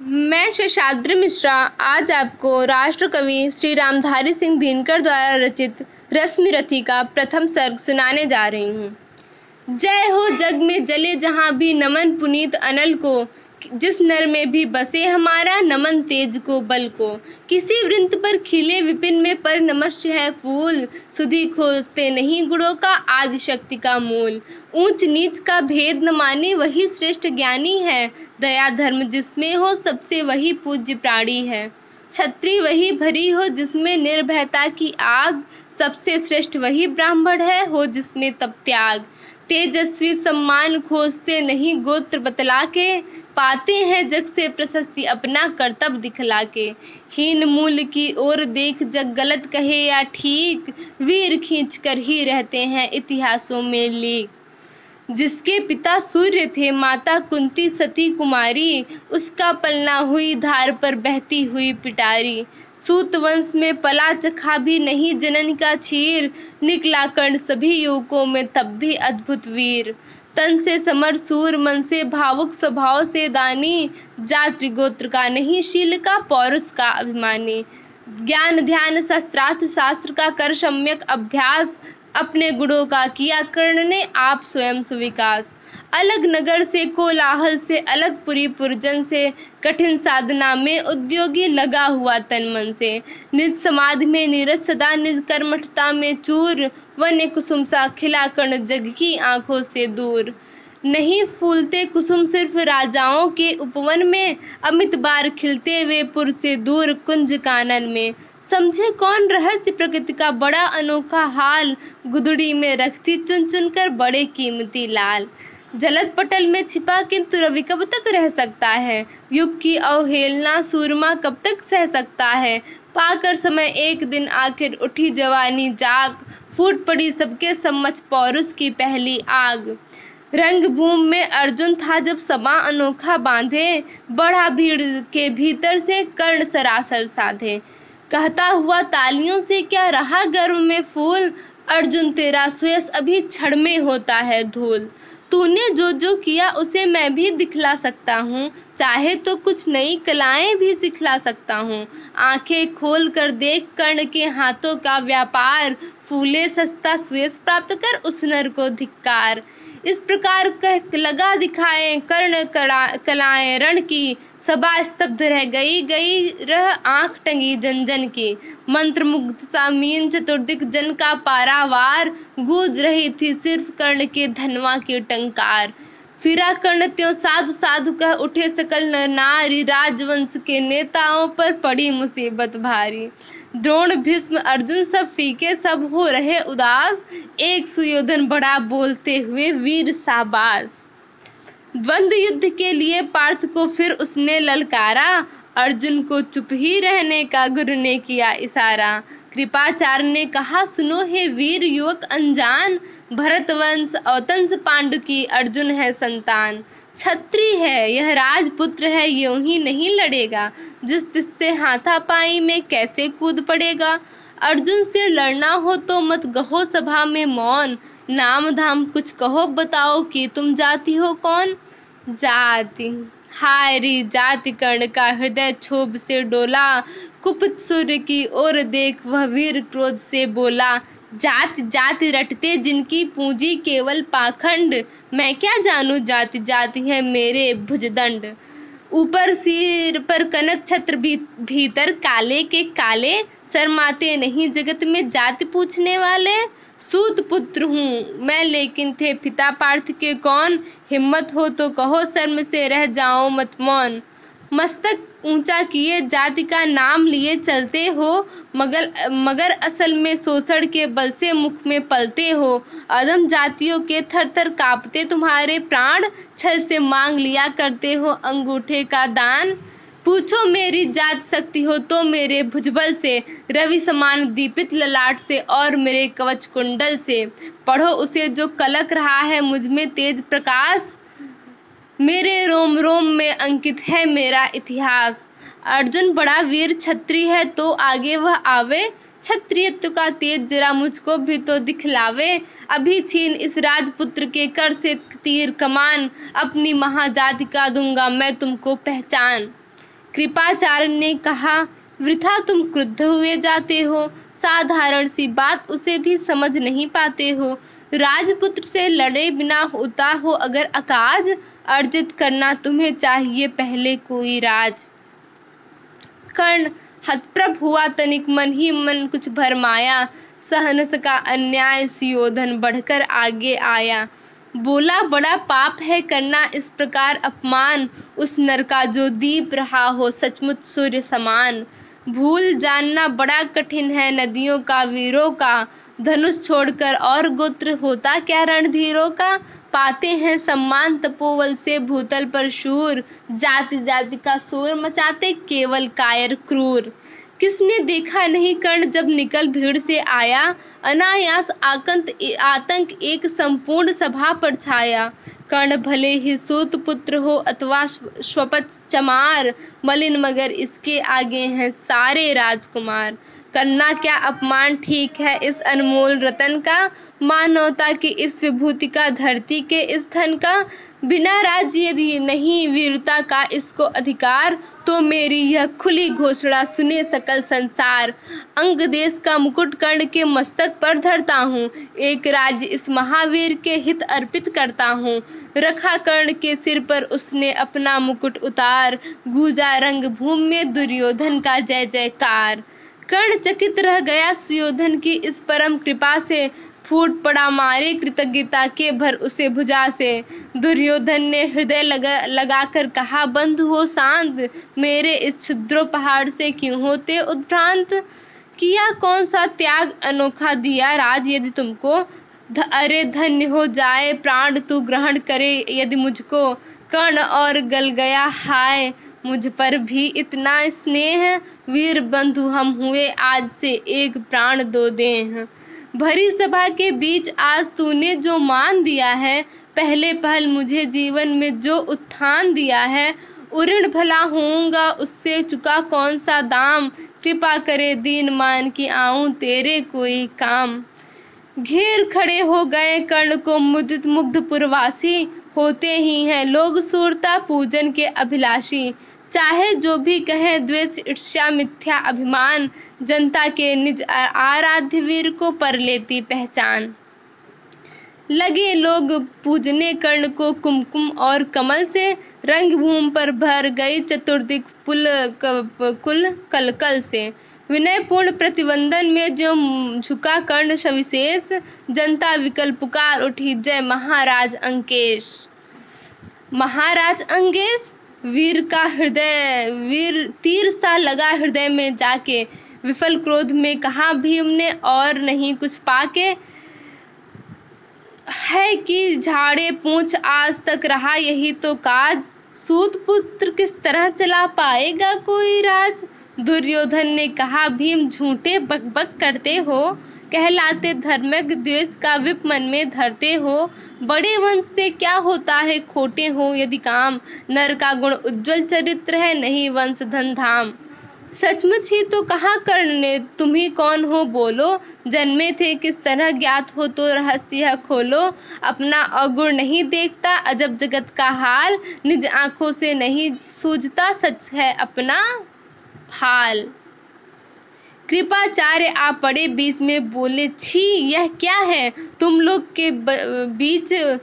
मैं शेषाद्रि मिश्रा, आज आपको राष्ट्रकवि श्री रामधारी सिंह दिनकर द्वारा रचित रश्मि रथी का प्रथम सर्ग सुनाने जा रही हूँ। जय हो जग में जले जहाँ भी नमन पुनीत अनल को जिस नर में भी बसे हमारा नमन तेज को, बल को। किसी वृंत पर खिले विपिन में पर नमस्य है फूल। सुधी खोजते नहीं गुणों का आदि शक्ति का मूल। ऊंच नीच का भेद न माने वही श्रेष्ठ ज्ञानी है। दया धर्म जिसमें हो सबसे वही पूज्य प्राणी है। छत्री वही भरी हो जिसमें निर्भयता की आग। सबसे श्रेष्ठ वही ब्राह्मण है, हो जिसमें तप त्याग। तेजस्वी सम्मान खोजते नहीं गोत्र बतला के पाते हैं जग से प्रशस्ति अपना कर्तव्य दिखला के हीन मूल की ओर देख जग गलत कहे या ठीक, वीर खींच कर ही रहते हैं इतिहासों में लेख जिसके पिता सूर्य थे, माता कुंती सती कुमारी, उसका पलना हुई धार पर बहती हुई पिटारी। सूत वंश में पला चखा भी नहीं, जनन का छीर निकला कर्ण सभी युवकों में तब भी अद्भुत वीर। तन से समर सूर, मन से भावुक स्वभाव से दानी, जाति गोत्र का नहीं, शील का, पौरुष का अभिमानी। ज्ञान, ध्यान शस्त्रार्थ शास्त्र का कर सम्यक अभ्यास अपने गुणों का किया कर्ण ने आप स्वयं सुविकास। अलग नगर से, कोलाहल से, अलग पुरी पुरजन से, कठिन साधना में उद्योगी लगा हुआ तन मन से। निज समाधि में नीरज सदा, निज कर्मठता में चूर वन कुसुम सा खिला कर्ण जग की आँखों से दूर। नहीं फूलते कुसुम सिर्फ़ राजाओं के उपवन में, अमित बार खिलते हुए पुर से दूर कुंज कानन में। समझे कौन रहस्य प्रकृति का बड़ा अनोखा हाल? गुदड़ी में रखती चुन चुन कर बड़े कीमती लाल। जलद पटल में छिपा, किंतु रवि कब तक रह सकता है? युग की अवहेलना सूरमा कब तक सह सकता है? पाकर समय एक दिन आखिर उठी जवानी जाग। फूट पड़ी सबके सम्मच पौरुष की पहली आग। रंग भूम में अर्जुन था जब समा अनोखा बांधे। बड़ा भीड़ के भीतर से कर्ण सरासर साधे। कहता हुआ, तालियों से क्या रहा गर्व में फूल? अर्जुन, तेरा सुयस अभी छड़ में होता है धूल। तूने जो जो किया, उसे मैं भी दिखला सकता हूँ। चाहे तो कुछ नई कलाएँ भी सिखला सकता हूँ। आँखें खोल कर देख कर्ण के हाथों का व्यापार। फूले सस्ता सुयस प्राप्त कर उस नर को धिक्कार। इस प्रकार कह लगा दिखाए, कर्ण कलाएँ, रण की सभा स्तब्ध रह गई गई रह आँख टंगी जन जन की। मंत्र मुग्ध सामीन चतुर्दिक जन का पारावार, गूंज रही थी सिर्फ़ कर्ण के धनवा की टंकार। फिरा कर्ण त्यों साधु साधु कह उठे सकल नर नारी राजवंश के नेताओं पर पड़ी मुसीबत भारी। द्रोण, भीष्म, अर्जुन सब फीके, सब हो रहे उदास। एक सुयोधन बड़ा बोलते हुए वीर साबास द्वंद्व युद्ध के लिए पार्थ को फिर उसने ललकारा। अर्जुन को चुप ही रहने का गुरु ने किया इशारा। कृपाचार्य ने कहा, सुनो हे वीर युवक अनजान, भरतवंश औतंस पांडु की अर्जुन है संतान। छत्री है, यह राजपुत्र है, यूँ ही नहीं लड़ेगा। जिस तिससे हाथापाई में कैसे कूद पड़ेगा? अर्जुन से लड़ना हो तो मत गहो सभा में मौन। नाम धाम कुछ कहो, बताओ कि तुम जाती हो कौन? जाति री जाति कर्ण का हृदय क्षोभ से डोला। कुपित सूर्य की ओर देख वह वीर क्रोध से बोला जात जात रटते जिनकी पूंजी केवल पाखंड। मैं क्या जानू जाति जाति है मेरे भुजदंड। ऊपर सिर पर कनक छत्र भी, भीतर काले के काले। शर्माते नहीं जगत में जाति पूछने वाले। सूत पुत्र हूँ। मैं लेकिन थे पिता पार्थ के कौन? हिम्मत हो तो कहो शर्म से रह जाओ मत मौन। मस्तक ऊँचा किए जाति का नाम लिए चलते हो, मगर मगर असल में शोषण के बल से मुख में पलते हो। अदम जातियों के थर थर कांपते तुम्हारे प्राण, छल से मांग लिया करते हो अंगूठे का दान। पूछो, मेरी जात शक्ति हो तो मेरे भुजबल से, रवि समान दीपित ललाट से और मेरे कवच कुंडल से। पढ़ो उसे जो कलक रहा है मुझमें तेज प्रकाश। मेरे रोम रोम में अंकित है मेरा इतिहास। अर्जुन बड़ा वीर छत्री है तो आगे वह आवे। क्षत्रियत्व का तेज जरा मुझको भी तो दिखलावे। अभी छीन इस राजपुत्र के कर से तीर कमान। अपनी महाजाति का दूँगा मैं तुमको पहचान। कृपाचार्य ने कहा, वृथा तुम क्रुद्ध हुए जाते हो। साधारण सी बात उसे भी समझ नहीं पाते हो। राजपुत्र से लड़े बिना होता हो अगर अकाज, अर्जित करना तुम्हें चाहिए पहले कोई राज। कर्ण, हतप्रभ हुआ तनिक मन ही मन कुछ भरमाया। सहन सका अन्याय सुयोधन बढ़कर आगे आया। बोला, बड़ा पाप है करना इस प्रकार अपमान। उस नर का जो दीप रहा हो, सचमुच सूर्य समान। भूल जानना बड़ा कठिन है नदियों का, वीरों का। धनुष छोड़कर और गोत्र होता क्या रणधीरों का? पाते हैं सम्मान तपोवल से भूतल पर शूर। जाति जाति का सूर मचाते केवल कायर क्रूर। किसने देखा नहीं कर्ण जब निकल भीड़ से आया? अनायास आकंत, आतंक एक संपूर्ण सभा पर छाया। कर्ण, भले ही सूत पुत्र हो, अथवा स्वपत चमार, मलिन मगर इसके आगे हैं सारे राजकुमार। करना क्या अपमान ठीक है? इस अनमोल रतन का मानवता की इस विभूति का, धरती के इस धन का बिना राज्य नहीं, वीरता का इसको अधिकार तो मेरी यह खुली घोषणा सुने सकल संसार। अंग देश का मुकुट कर्ण के मस्तक पर धरता हूँ। एक राज्य इस महावीर के हित अर्पित करता हूँ। रखा कर्ण के सिर पर उसने अपना मुकुट उतार। गूजा रंग भूमि में दुर्योधन का जय जयकार। कर्ण चकित रह गया सुयोधन की इस परम कृपा से। फूट पड़ा मारे कृतज्ञता के भर उसे भुजा से। दुर्योधन ने हृदय लगा लगाकर कहा बंधु हो शांत मेरे इस क्षुद्रो पहाड़ से क्यों होते उद्भ्रांत? किया कौन सा त्याग अनोखा दिया राज यदि तुमको? ध, अरे धन्य हो जाए प्राण तू ग्रहण करे यदि मुझको। कर्ण और गल गया हाय मुझ पर भी इतना स्नेह वीर बंधु, हम हुए आज से एक प्राण दो दें भरी सभा के बीच आज तूने जो मान दिया है, पहले पहल मुझे जीवन में जो उत्थान दिया है, उऋण भला होऊँगा, उससे चुका कौन सा दाम? कृपा करे दीन मान की आऊँ तेरे कोई काम। घेर खड़े हो गए कर्ण को मुदित मुग्ध पुरवासी, होते ही हैं लोग सूरता पूजन के अभिलाषी। चाहे जो भी कहे, द्वेष, ईर्ष्या, मिथ्या, अभिमान, जनता के निज आराध्य वीर को पर लेती पहचान। लगे लोग पूजने कर्ण को कुमकुम और कमल से रंग भूमि पर भर गई चतुर्दिक पुल कुल कलकल से। विनयपूर्ण प्रतिबंधन में जो झुका कर्ण सविशेष, जनता विकल पुकार उठी, जय महाराज अंकेश। महाराज अंकेश? वीर का हृदय, वीर तीर सा लगा हृदय में जाके। विफल क्रोध में कहा भीम ने और नहीं कुछ पाके? है कि झाड़े पूछ आज तक रहा, यही तो काज। सूत पुत्र किस तरह चला पाएगा कोई राज? दुर्योधन ने कहा, भीम झूठे बकबक करते हो। कहलाते धर्मज्ञ द्वेष का विप मन में धरते हो। बड़े वंश से क्या होता है? खोटे हो यदि काम। नर का गुण उज्जवल चरित्र है, नहीं वंश धन धाम। सचमुच ही तो कहा करने? तुम ही कौन हो बोलो। जन्मे थे किस तरह ज्ञात हो तो रहस्य खोलो। अपना अगुण नहीं देखता, अजब जगत का हाल। निज आँखों से नहीं सूझता, सच है अपना हाल। कृपाचार्य आ पड़े बीच में बोले, छी, यह क्या है? तुम लोग के बीच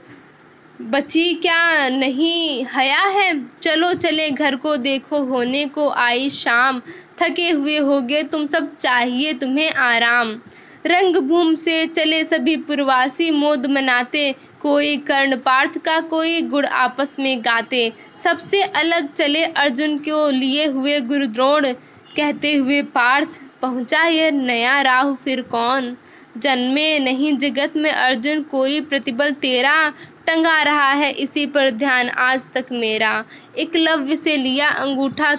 बची क्या नहीं? हया है? चलो, चले घर को देखो, होने को आई शाम। थके हुए होगे तुम सब चाहिए तुम्हें आराम। रंगभूमि से चले सभी पुरवासी, मोद मनाते। कोई कर्ण पार्थ का, कोई गुड़ आपस में गाते। सबसे अलग चले अर्जुन को लिए हुए गुरुद्रोण। कहते हुए पार्थ, पहुँचा ये नया राहु फिर कौन? जन्मे नहीं जगत में अर्जुन, कोई प्रतिबल तेरा टंगा रहा है? इसी पर ध्यान आज तक मेरा। एकलव्य से लिया अंगूठा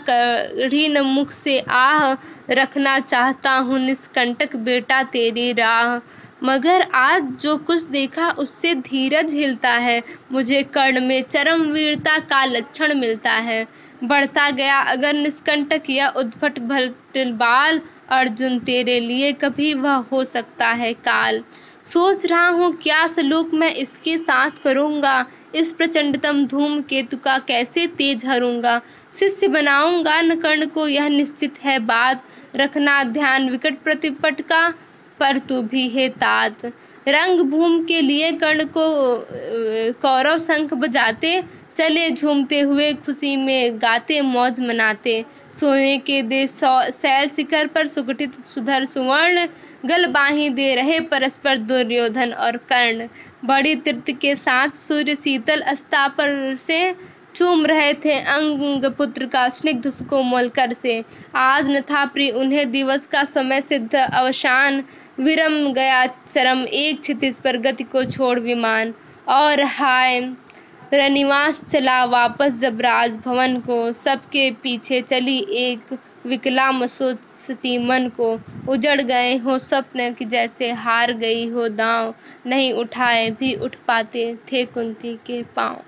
न मुख से आह, रखना चाहता हूँ निष्कंटक बेटा तेरी राह। मगर आज जो कुछ देखा उससे धीरज हिलता है। मुझे कर्ण में चरम वीरता का लक्षण मिलता है। बढ़ता गया अगर निष्कंटक या उद्भट बाल, अर्जुन तेरे लिए कभी वह हो सकता है काल। सोच रहा हूँ क्या सलूक मैं इसके साथ करूँगा। इस प्रचंडतम धूम केतु का कैसे तेज हरूँगा। शिष्य बनाऊँगा न कर्ण को यह निश्चित है बात। रखना ध्यान विकट प्रतिपट का। पर तू भी है तात रंग भूम के लिए कर्ण को कौरव शंख बजाते, चले झूमते हुए खुशी में गाते, मौज मनाते। सोने के दे सैल शिखर पर सुगठित सुधर सुवर्ण, गल बाही दे रहे परस्पर दुर्योधन और कर्ण। बड़ी तृप्त के साथ सूर्य शीतल अस्तापर से चूम रहे थे अंग पुत्र का स्निग्ध कोमल कर से। आज न था प्रिय उन्हें दिवस का समय सिद्ध, अवसान, विरम गया चरम, एक क्षितिज पर गति को छोड़ विमान। और हाय, रनिवास चला वापस जब राजभवन को, सबके पीछे चली एक विकला मसोसती मन को। उजड़ गए हो स्वप्न की जैसे हार गई हो दांव, नहीं उठाए भी उठ पाते थे कुंती के पाँव।